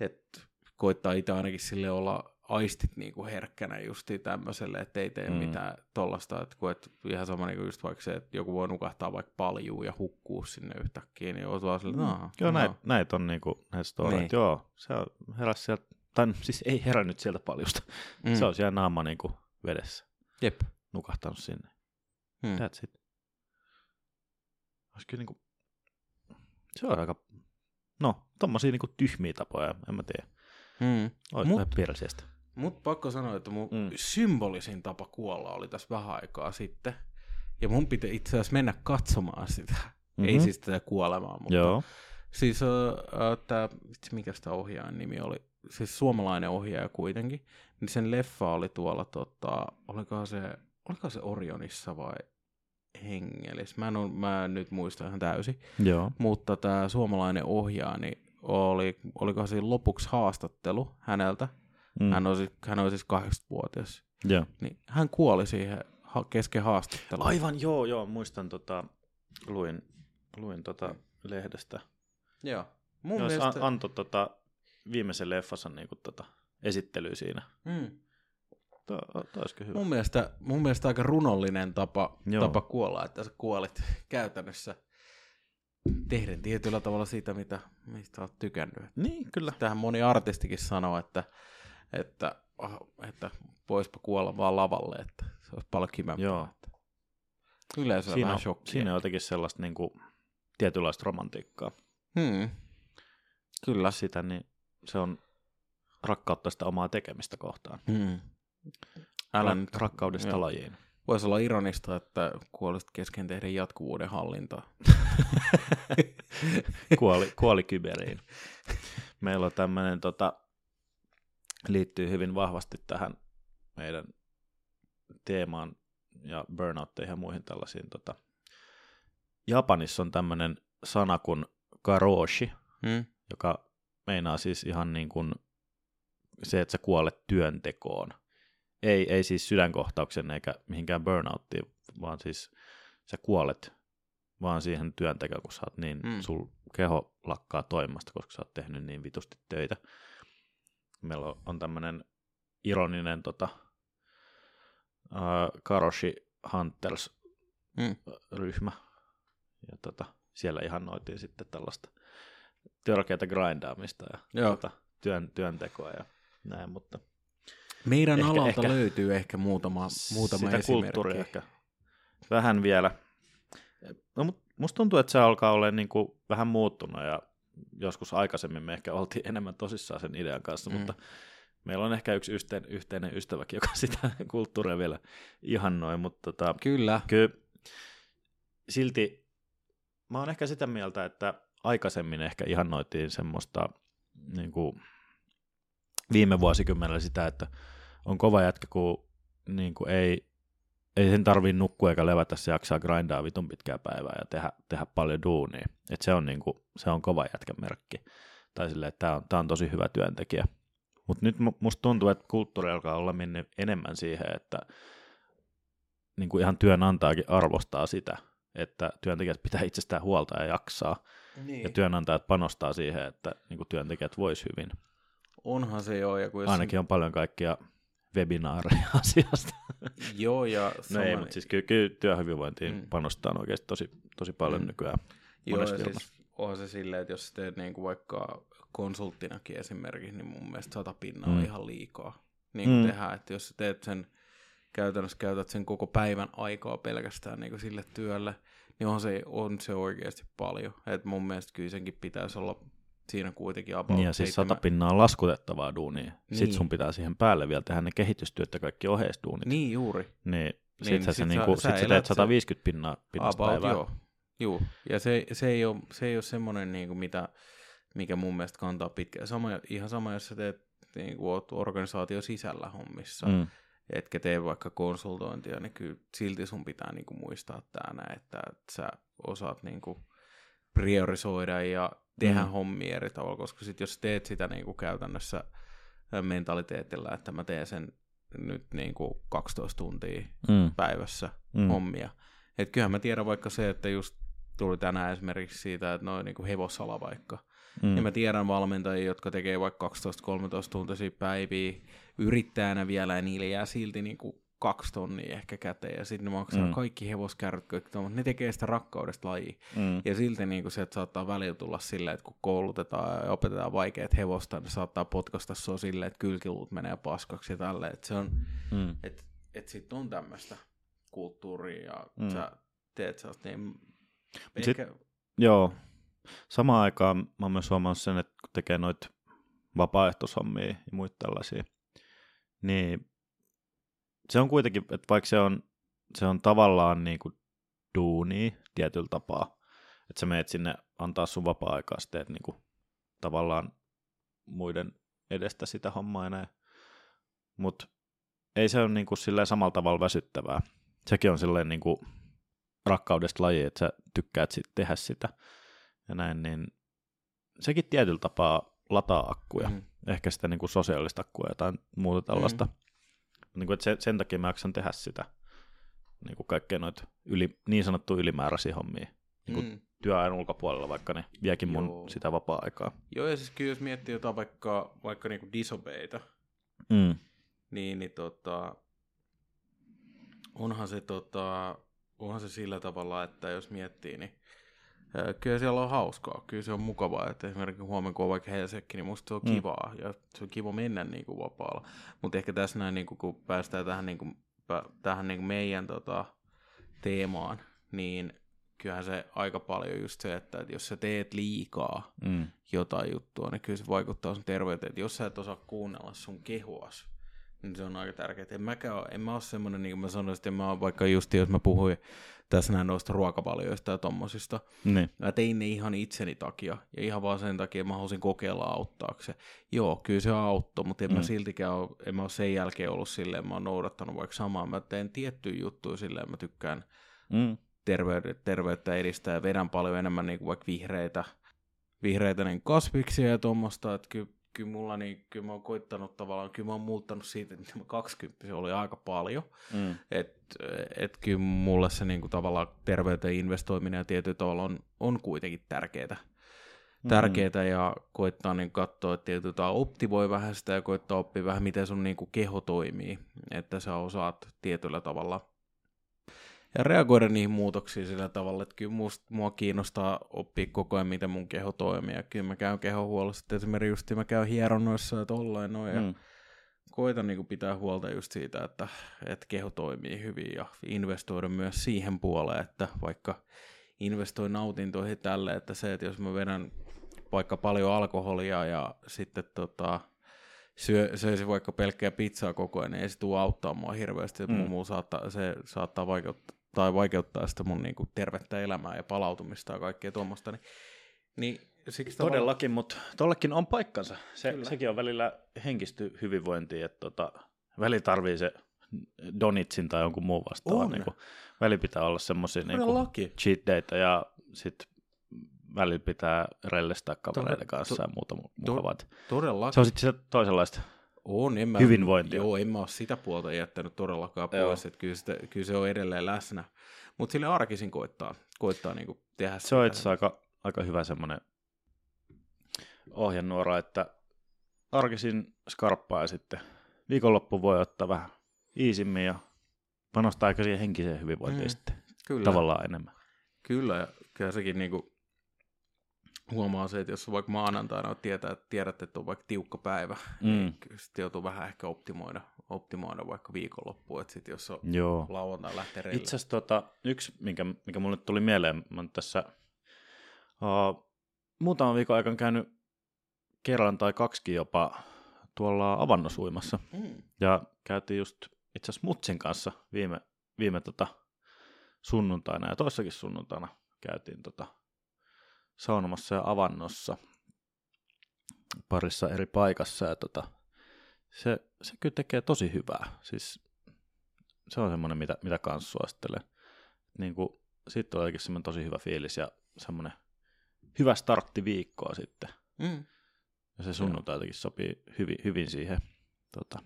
että koittaa itse ainakin sille olla aistit niinku herkkänä justiin tämmöiselle, että ei tee mm. mitään tollasta, että kun et ihan sama niinku just vaikka se, että joku voi nukahtaa vaikka paljon ja hukkuu sinne yhtäkkiä, niin on vaan sille, no, Joo, no. näitä näit on niinku näitä storeja, niin. joo, se on heräs sieltä, tai [laughs] siis ei herännyt sieltä paljosta, mm. se on siellä naama niinku vedessä. Jep. Nukahtanut sinne. Mm. That's it. Olisi kyllä niinku, se on aika, no, tommosia niinku tyhmiä tapoja, en mä tiedä. Mm. Olisi Mut, perseestä. Mut pakko sanoa, että mun mm. symbolisin tapa kuolla oli tässä vähän aikaa sitten. Ja mun piti itse asiassa mennä katsomaan sitä. Mm-hmm. Ei siis tätä kuolemaa, mutta Joo. siis uh, tämä, mikä sitä ohjaajan nimi oli, siis suomalainen ohjaaja kuitenkin, niin sen leffa oli tuolla, tota, olikohan se, olikohan se Orionissa vai Hengelis, mä en, mä en nyt muista ihan täysin, Joo. mutta tämä suomalainen ohjaaja, niin oli, olikohan siinä lopuksi haastattelu häneltä, Mm. Hän, on, hän on siis 80-vuotias. Yeah. Niin hän kuoli siihen ha- kesken haastattelun. Aivan, joo, joo, muistan, tota, luin, luin tota lehdestä. Joo. Mun joo, mielestä... antoi tota, viimeisen leffansa niin kuin, tota, esittely siinä. Mm. Tuo, hyvä. Mun mielestä, mun mielestä aika runollinen tapa, tapa kuolla, että sä kuolit [laughs] käytännössä tehden tietyllä tavalla siitä, mitä, mistä olet tykännyt. Niin, kyllä. Tähän moni artistikin sanoo, että että, että voispa kuolla vaan lavalle, että se olisi paljon kivempaa. Joo. Yleensä siinä vähän shokkia. Siinä on jotenkin sellaista niin kuin, tietynlaista romantiikkaa. Hmm. Kyllä. Sitä, niin se on rakkautta sitä omaa tekemistä kohtaan. Hmm. Älä nyt rakkaudesta joo. lajiin. Voisi olla ironista, että kuolisit kesken tehdä jatkuvuuden hallintaa. [laughs] kuoli, kuoli kyberiin. Meillä on tämmöinen tota, liittyy hyvin vahvasti tähän meidän teemaan ja burnoutteihin ja muihin tällaisiin. Tota. Japanissa on tämmöinen sana kuin karoshi, hmm. joka meinaa siis ihan niin kuin se, että sä kuolet työntekoon. Ei, ei siis sydänkohtauksen eikä mihinkään burnouttiin, vaan siis sä kuolet vaan siihen työntekoon, kun sä oot niin, hmm. sul keho lakkaa toimasta, koska sä oot tehnyt niin vitusti töitä meillä on tämmöinen ironinen tota, uh, Karoshi Hunters-ryhmä. Mm. Ja tota, siellä noitiin sitten tällaista törkeätä grindaamista ja tota, työn, työntekoa ja näin, mutta meidän ehkä, alalta ehkä, löytyy ehkä muutama, muutama sitä kulttuuria ehkä vähän vielä. No, mutta musta tuntuu, että se alkaa olla niin kuin vähän muuttunut ja joskus aikaisemmin me ehkä oltiin [laughs] enemmän tosissaan sen idean kanssa, mm. mutta meillä on ehkä yksi yhteen, yhteinen ystäväkin, joka [laughs] sitä kulttuuria vielä ihannoi, mutta tota, Kyllä. kyllä silti mä oon ehkä sitä mieltä, että aikaisemmin ehkä ihannoitiin semmoista niin kuin viime vuosikymmenellä sitä, että on kova jätkä, kun niin kuin ei, ei sen tarvii nukkua eikä levätä, se jaksaa grindaa vitun pitkää päivää ja tehdä, tehdä paljon duunia. Et se, on niin kuin, se on kova jätkän merkki. Tai silleen, että tämä on, tää on tosi hyvä työntekijä. Mutta nyt musta tuntuu, että kulttuuri alkaa olla mennyt enemmän siihen, että niin kuin ihan työnantajakin arvostaa sitä, että työntekijät pitää itsestään huolta ja jaksaa. Niin. Ja työnantajat panostaa siihen, että niin kuin työntekijät vois hyvin. Onhan se joo. Ja kun Ainakin on paljon kaikkia webinaareja [laughs] asiasta. Joo, ja No ei, mutta siis kyllä, kyllä työhyvinvointiin Mm. panostaa oikeasti tosi, tosi paljon Mm. nykyään. joo, ja siis onhan se silleen, että jos teet niinku vaikka konsulttinakin esimerkiksi, niin mun mielestä sata pinnaa mm. on ihan liikaa niin kuin mm. Tehdään. Että jos teet sen, käytännössä käytät sen koko päivän aikaa pelkästään niin kuin sille työlle, niin on se, on se oikeasti paljon. Et mun mielestä kyllä senkin pitäisi olla siinä kuitenkin about Niin ja siis sata pinnaa on laskutettavaa duunia. Niin. Sitten sun pitää siihen päälle vielä tehdä ne kehitystyöt ja kaikki oheisduunit. Niin juuri. Niin, sit, Niin, sä, sit sä- niinku, sä sit sä teet sen- 150 pinnaa, pinnasta About, päivää. joo. Juu. Ja se, se, ei ole, se ei ole semmoinen, niin kuin mitä, mikä mun mielestä kantaa pitkään. Sama, ihan sama, jos sä teet niin kuin oot organisaatio sisällä hommissa, mm. Etkä tee vaikka konsultointia, niin kyllä silti sun pitää niin kuin muistaa tämä että sä osaat niin kuin priorisoida ja tehdä mm. Mm. hommia eri tavalla, koska sit jos teet sitä niin kuin käytännössä mentaliteetillä, että mä teen sen nyt niin kuin 12 tuntia Mm. päivässä mm. Mm. hommia. Et kyllähän mä tiedän vaikka se, että just tuli tänään esimerkiksi siitä, että noin niin hevosala vaikka. Mm. Ja mä tiedän valmentajia, jotka tekee vaikka 12-13 tuntia päiviä yrittäjänä vielä, ja niille jää silti niin kuin kaksi tonnia ehkä käteen, ja sitten ne maksaa mm. Kaikki hevoskärryt, kaikki tommoset. ne tekee sitä rakkaudesta lajia. Mm. Ja silti niin kuin se, että saattaa välillä tulla silleen, että kun koulutetaan ja opetetaan vaikeat hevosta, niin saattaa potkasta sua silleen, että kylkiluut menee paskaksi ja tälleen. Että se on, Mm. että et sit on tämmöistä kulttuuria ja mm. Sä teet sä niin sit- ehkä, Joo. Samaan aikaan mä oon myös huomannut sen, että kun tekee noita vapaaehtoishommia ja muita tällaisia, niin se on kuitenkin, että vaikka se on, se on tavallaan niin kuin duuni tietyllä tapaa, että sä meet sinne antaa sun vapaa-aikaa, sä teet niin kuin tavallaan muiden edestä sitä hommaa näin. Mutta ei se ole niin kuin silleen samalla tavalla väsyttävää. Sekin on silleen niin kuin rakkaudesta laji, että sä tykkäät sit tehdä sitä ja näin, niin sekin tietyllä tapaa lataa akkuja. Mm. Ehkä sitä niin kuin sosiaalista akkua jotain muuta tällaista. Mm. Niin kuin, että sen, sen takia mä jaksan tehdä sitä niin kuin kaikkea noita yli, niin sanottu ylimääräisiä hommia niin kuin mm. työajan ulkopuolella, vaikka ne viekin mun Joo. sitä vapaa-aikaa. Joo, ja siis kyllä jos miettii jotain vaikka, vaikka niinku disobeita, Mm. niin, niin tota, onhan se, tota, onhan se sillä tavalla, että jos miettii, niin kyllä siellä on hauskaa, kyllä se on mukavaa, että esimerkiksi huomenna kun on vaikka Helsinki, niin musta se on Mm. kivaa, ja se on kiva mennä niin kuin vapaalla, mutta ehkä tässä näin, niin kuin, kun päästään tähän, niin kuin, tähän niin kuin meidän tota, teemaan, niin kyllähän se aika paljon just se, että, että jos sä teet liikaa Mm. jotain juttua, niin kyllä se vaikuttaa sun terveyteen. Että jos sä et osaa kuunnella sun kehoas, niin se on aika tärkeää. En, mäkään en mä ole semmoinen, niin kuin mä sanoin, että mä oon vaikka just, jos mä puhuin tässä näin noista ruokavalioista ja tommosista, Niin. mä tein ne ihan itseni takia, ja ihan vaan sen takia, että mä halusin kokeilla auttaakse. Joo, kyllä se auttoi, mutta en mm. mä siltikään ole, en mä ole sen jälkeen ollut silleen, mä oon noudattanut vaikka samaa. Mä teen tiettyjä juttuja silleen, mä tykkään Mm. terveyttä, terveyttä edistää ja vedän paljon enemmän niin kuin vaikka vihreitä, vihreitä niin kasviksia ja tuommoista, että kyllä, kyllä mulla niin, kyllä mä oon koittanut tavallaan, kyllä mä oon muuttanut siitä, että mä 20 oli aika paljon, Mm. että et kyllä mulle se niin kuin tavallaan terveyteen investoiminen ja tietyllä tavalla on, on kuitenkin tärkeää. Tärkeää ja koittaa niin katsoa, että tietyllä tavalla optimoi vähän sitä ja koittaa oppia vähän, miten sun niin kuin keho toimii, että sä osaat tietyllä tavalla ja reagoida niihin muutoksiin sillä tavalla, että kyllä musta, mua kiinnostaa oppia koko ajan, miten mun keho toimii. Ja kyllä mä käyn kehohuollossa, esimerkiksi just mä käyn hieronnoissa ja tollain noin, ja Mm. koitan niin pitää huolta just siitä, että, että keho toimii hyvin ja investoida myös siihen puoleen, että vaikka investoin nautintoihin tälle, että se, että jos mä vedän vaikka paljon alkoholia ja sitten tota, syö, söisi vaikka pelkkää pizzaa koko ajan, niin ei se tule auttaa mua hirveästi. Mm. Muu saattaa, se saattaa vaikeuttaa, tai vaikeuttaa sitä mun niinku tervettä elämää ja palautumista ja kaikkea tuommoista. Niin, niin siksi Todellakin, tavalla... mutta tollekin on paikkansa. Se, sekin on välillä henkisty hyvinvointia, että tota, väli tarvii se Donitsin tai jonkun muun vastaan. Niin kuin, väli pitää olla semmoisia niin cheat data ja sitten välillä pitää rellestää kavereiden kanssa to, ja muuta mukavaa. Todella. Se on sitten se toisenlaista on, en mä, hyvinvointia. Joo, en mä ole sitä puolta jättänyt todellakaan pois, että kyllä, sitä, kyllä se on edelleen läsnä. Mutta sille arkisin koittaa, koittaa niinku tehdä Se on itse aika, aika hyvä semmoinen ohjenuora, että arkisin skarppaa ja sitten viikonloppu voi ottaa vähän iisimmin ja panostaa aika siihen henkiseen hyvinvointiin mm, sitten kyllä. tavallaan enemmän. Kyllä, ja kyllä sekin niinku huomaa se, että jos vaikka maanantaina tietää, että tiedät, että on vaikka tiukka päivä, niin mm. niin sitten joutuu vähän ehkä optimoida, optimoida vaikka viikonloppuun, että sitten jos on Joo. lauantai lähtee reille. Itse asiassa tota, yksi, mikä, mikä mulle tuli mieleen, mä tässä uh, muutaman viikon aikana käynyt kerran tai kaksikin jopa tuolla avannosuimassa. Mm. Ja käytiin just itse asiassa Mutsin kanssa viime, viime tota sunnuntaina ja toissakin sunnuntaina käytiin tota saunomassa ja avannossa parissa eri paikassa ja tota, se, se kyllä tekee tosi hyvää. Siis se on semmoinen, mitä, mitä kanssa suosittelen. Niin kuin, siitä on oikein semmoinen tosi hyvä fiilis ja semmoinen hyvä startti viikkoa sitten. Mm. Ja se sunnuntai jotenkin sopii hyvin, hyvin siihen. Tota.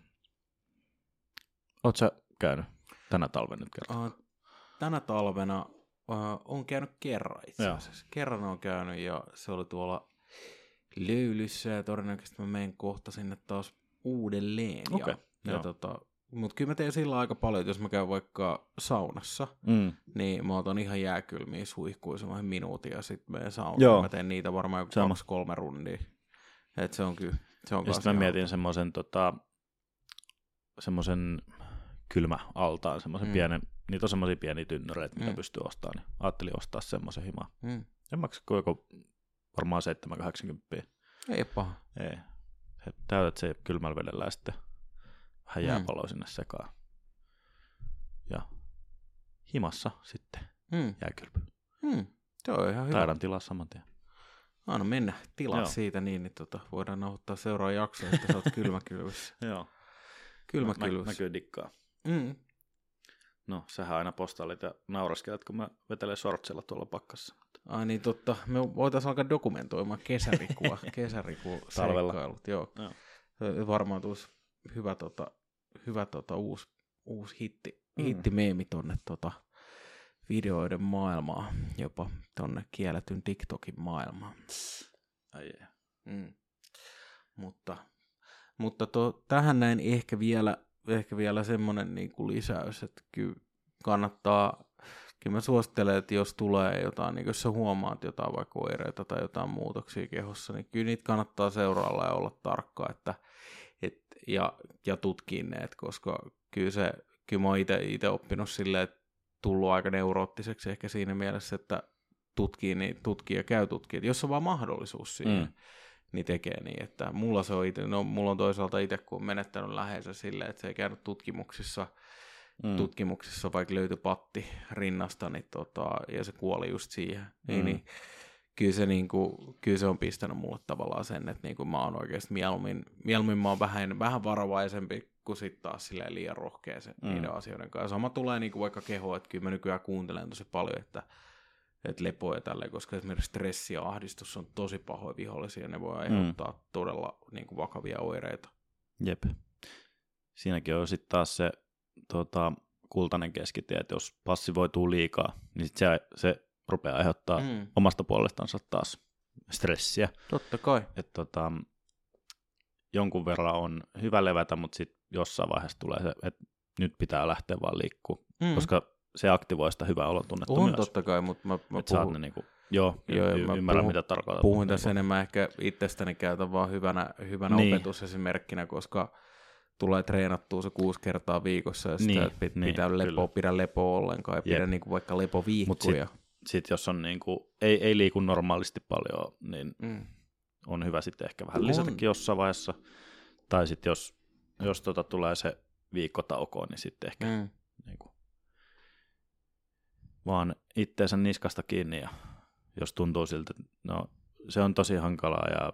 Oletko käynyt tänä talvena nyt kerran? Uh, tänä talvena uh, on käynyt kerran itse asiassa. Joo. Kerran on käynyt ja se oli tuolla löylyssä ja todennäköisesti mä menen kohta sinne taas uudelleen. Okay. Ja, ja tota, mutta kyllä mä teen sillä aika paljon, että jos mä käyn vaikka saunassa, mm. niin mä otan ihan jääkylmiä suihkuja semmoisen minuutin ja sitten menen saunaan. Joo. Mä teen niitä varmaan joku kaksi kolme rundia. Et se on kyllä. Se on ja sitten mä mietin semmoisen tota, semmoisen kylmä altaan, semmoisen mm. pienen, niitä on semmoisia pieniä tynnyreitä, mitä mm. pystyy ostamaan, niin ajattelin ostaa semmoisen himaa. Mm. En maksa koko varmaan 7-80. Ei paha. Ei. He täytät se kylmällä vedellä ja sitten vähän jääpaloa mm. sinne sekaan. Ja himassa sitten mm. jääkylpy. Mm. Se on ihan hyvä. Taidan tilaa saman tien. Anna mennä tilaa Joo. siitä niin, niin tota, voidaan nauhoittaa seuraava jakso, että sä oot kylmäkylvyssä. [laughs] Joo. Kylmäkylvyssä. Mä, mä kyllä dikkaan. Mm. No, sähän aina postailit ja nauraskelet, kun mä vetelen sortsella tuolla pakkassa. Ai niin totta, me voitaisiin alkaa dokumentoimaan kesärikua, [laughs] kesärikua Talvella. Joo. Joo. Varmaan tulisi hyvä, tota, hyvä tota, uusi, uusi hitti, mm. hittimeemi tonne tota, videoiden maailmaa, jopa tonne kielletyn TikTokin maailmaan. Ai yeah. mm. Mutta, mutta to, tähän näin ehkä vielä, ehkä vielä semmoinen niin kuin lisäys, että kyllä kannattaa, kyllä mä suosittelen, että jos tulee jotain, niin jos sä huomaat jotain vaikka oireita tai jotain muutoksia kehossa, niin kyllä niitä kannattaa seuraalla ja olla tarkka, että et, ja, ja tutkii ne, koska kyllä se, kyllä mä oon itse oppinut silleen, että tullut aika neuroottiseksi ehkä siinä mielessä, että tutkii, niin tutkii ja käy tutkii. Jos on vaan mahdollisuus siihen, mm. Niin tekee niin. Että mulla, se on ite, no, mulla on toisaalta itse, kun on menettänyt läheensä silleen, että se ei käynyt tutkimuksissa, mm. tutkimuksissa vaikka löytyi patti rinnasta, niin tota, ja se kuoli just siihen. Niin, mm. Niin, niin, kyllä se, niin kuin, kyllä se on pistänyt mulle tavallaan sen, että niin kuin mä oon oikeasti mieluummin, mieluummin mä oon vähän, vähän varovaisempi kuin sitten taas silleen liian rohkea se, mm. niiden asioiden kanssa. Sama tulee niin kuin vaikka keho, että kyllä mä nykyään kuuntelen tosi paljon, että, että lepo ja tälleen, koska esimerkiksi stressi ja ahdistus on tosi pahoja vihollisia, ja ne voi aiheuttaa mm. todella niin kuin vakavia oireita. Jep. Siinäkin on sitten taas se tota, kultainen keskitie, että jos passivoituu liikaa, niin sit se, se rupeaa aiheuttaa mm. omasta puolestansa taas stressiä. Totta kai. Et, tota, jonkun verran on hyvä levätä, mutta sitten jossain vaiheessa tulee se, että nyt pitää lähteä vaan liikkuu, mm. koska se aktivoi sitä hyvää olotunnetta on myös. totta kai, mutta mä, mä puhun... ne niinku, joo, joo y- y- ymmärrän puhun, mitä tarkoitat. Puhun tässä niinku... enemmän ehkä itsestäni käytän vaan hyvänä, hyvänä niin. opetusesimerkkinä, koska tulee treenattua se kuusi kertaa viikossa ja sitä, niin, pit, niin, pitää lepo, pidä lepo ollenkaan ja pidä niinku vaikka lepoviikkoja. Sitten sit jos on niinku, ei, ei liiku normaalisti paljon, niin mm. on hyvä sitten ehkä vähän lisätäkin jossain vaiheessa. Tai sitten jos, jos tota tulee se viikkotauko, niin sitten ehkä Mm. Vaan itteensä niskasta kiinni ja jos tuntuu siltä, no se on tosi hankalaa ja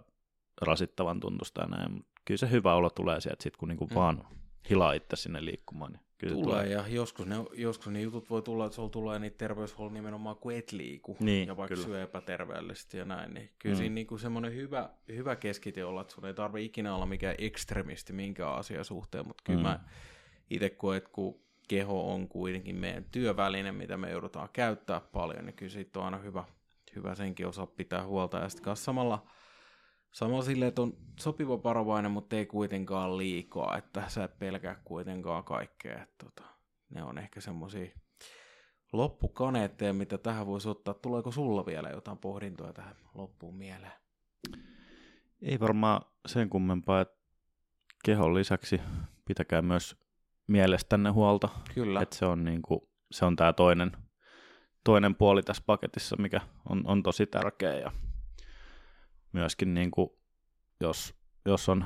rasittavan tuntusta ja näin, mutta kyllä se hyvä olo tulee sieltä sit, kun niinku Mm. vaan hilaa itse sinne liikkumaan. Niin kyllä se Tulee, ja joskus ne, joskus ne jutut voi tulla, että sulla tulee niitä terveyshuollon nimenomaan, kun et liiku, Niin, ja vaikka kyllä. syö epäterveellisesti ja näin, niin kyllä mm. Siinä niinku semmoinen hyvä, hyvä keskite olla, että sun ei tarvi ikinä olla mikään ekstremisti minkään asian suhteen, mutta kyllä. Mm. mä itse koen, että kun keho on kuitenkin meidän työväline, mitä me joudutaan käyttää paljon, niin kyllä siitä on aina hyvä, hyvä senkin osaa pitää huolta, ja sitten samalla Samalla silleen, että on sopiva varovainen, mutta ei kuitenkaan liikaa, että sä et pelkää kuitenkaan kaikkea. Että tota, ne on ehkä semmoisia loppukaneetteja, mitä tähän voisi ottaa. Tuleeko sulla vielä jotain pohdintoa tähän loppuun mieleen? Ei varmaan sen kummempaa, että kehon lisäksi pitäkää myös mielestänne huolta. Kyllä. Että se on, niinku, se on tämä toinen, toinen puoli tässä paketissa, mikä on, on tosi tärkeä. Ja myöskin niinku, jos, jos on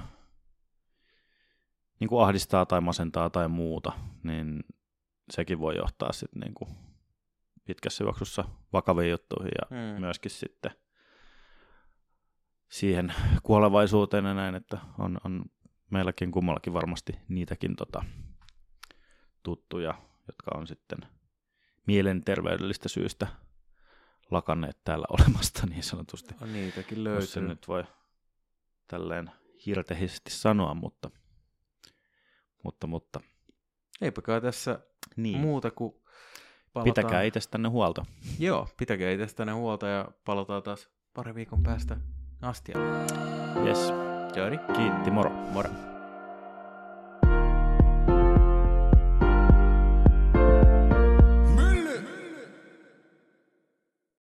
niinku ahdistaa tai masentaa tai muuta, niin sekin voi johtaa sitten niinku pitkässä juoksussa vakaviin juttuihin ja Mm. myöskin sitten siihen kuolevaisuuteen ja näin, että on, on meilläkin kummallakin varmasti niitäkin tota, tuttuja, jotka on sitten mielenterveydellistä syystä lakanneet täällä [laughs] olemasta niin sanotusti. On niitäkin Jos se löytyy. nyt voi tälleen hirtehisesti sanoa, mutta, mutta, mutta Eipä kai tässä niin. muuta kuin palataan. pitäkää itsestänne huolta. Joo, pitäkää itsestänne huolta ja palataan taas pari viikon päästä astiaan. Yes. Jari, Kiitti, moro. moro.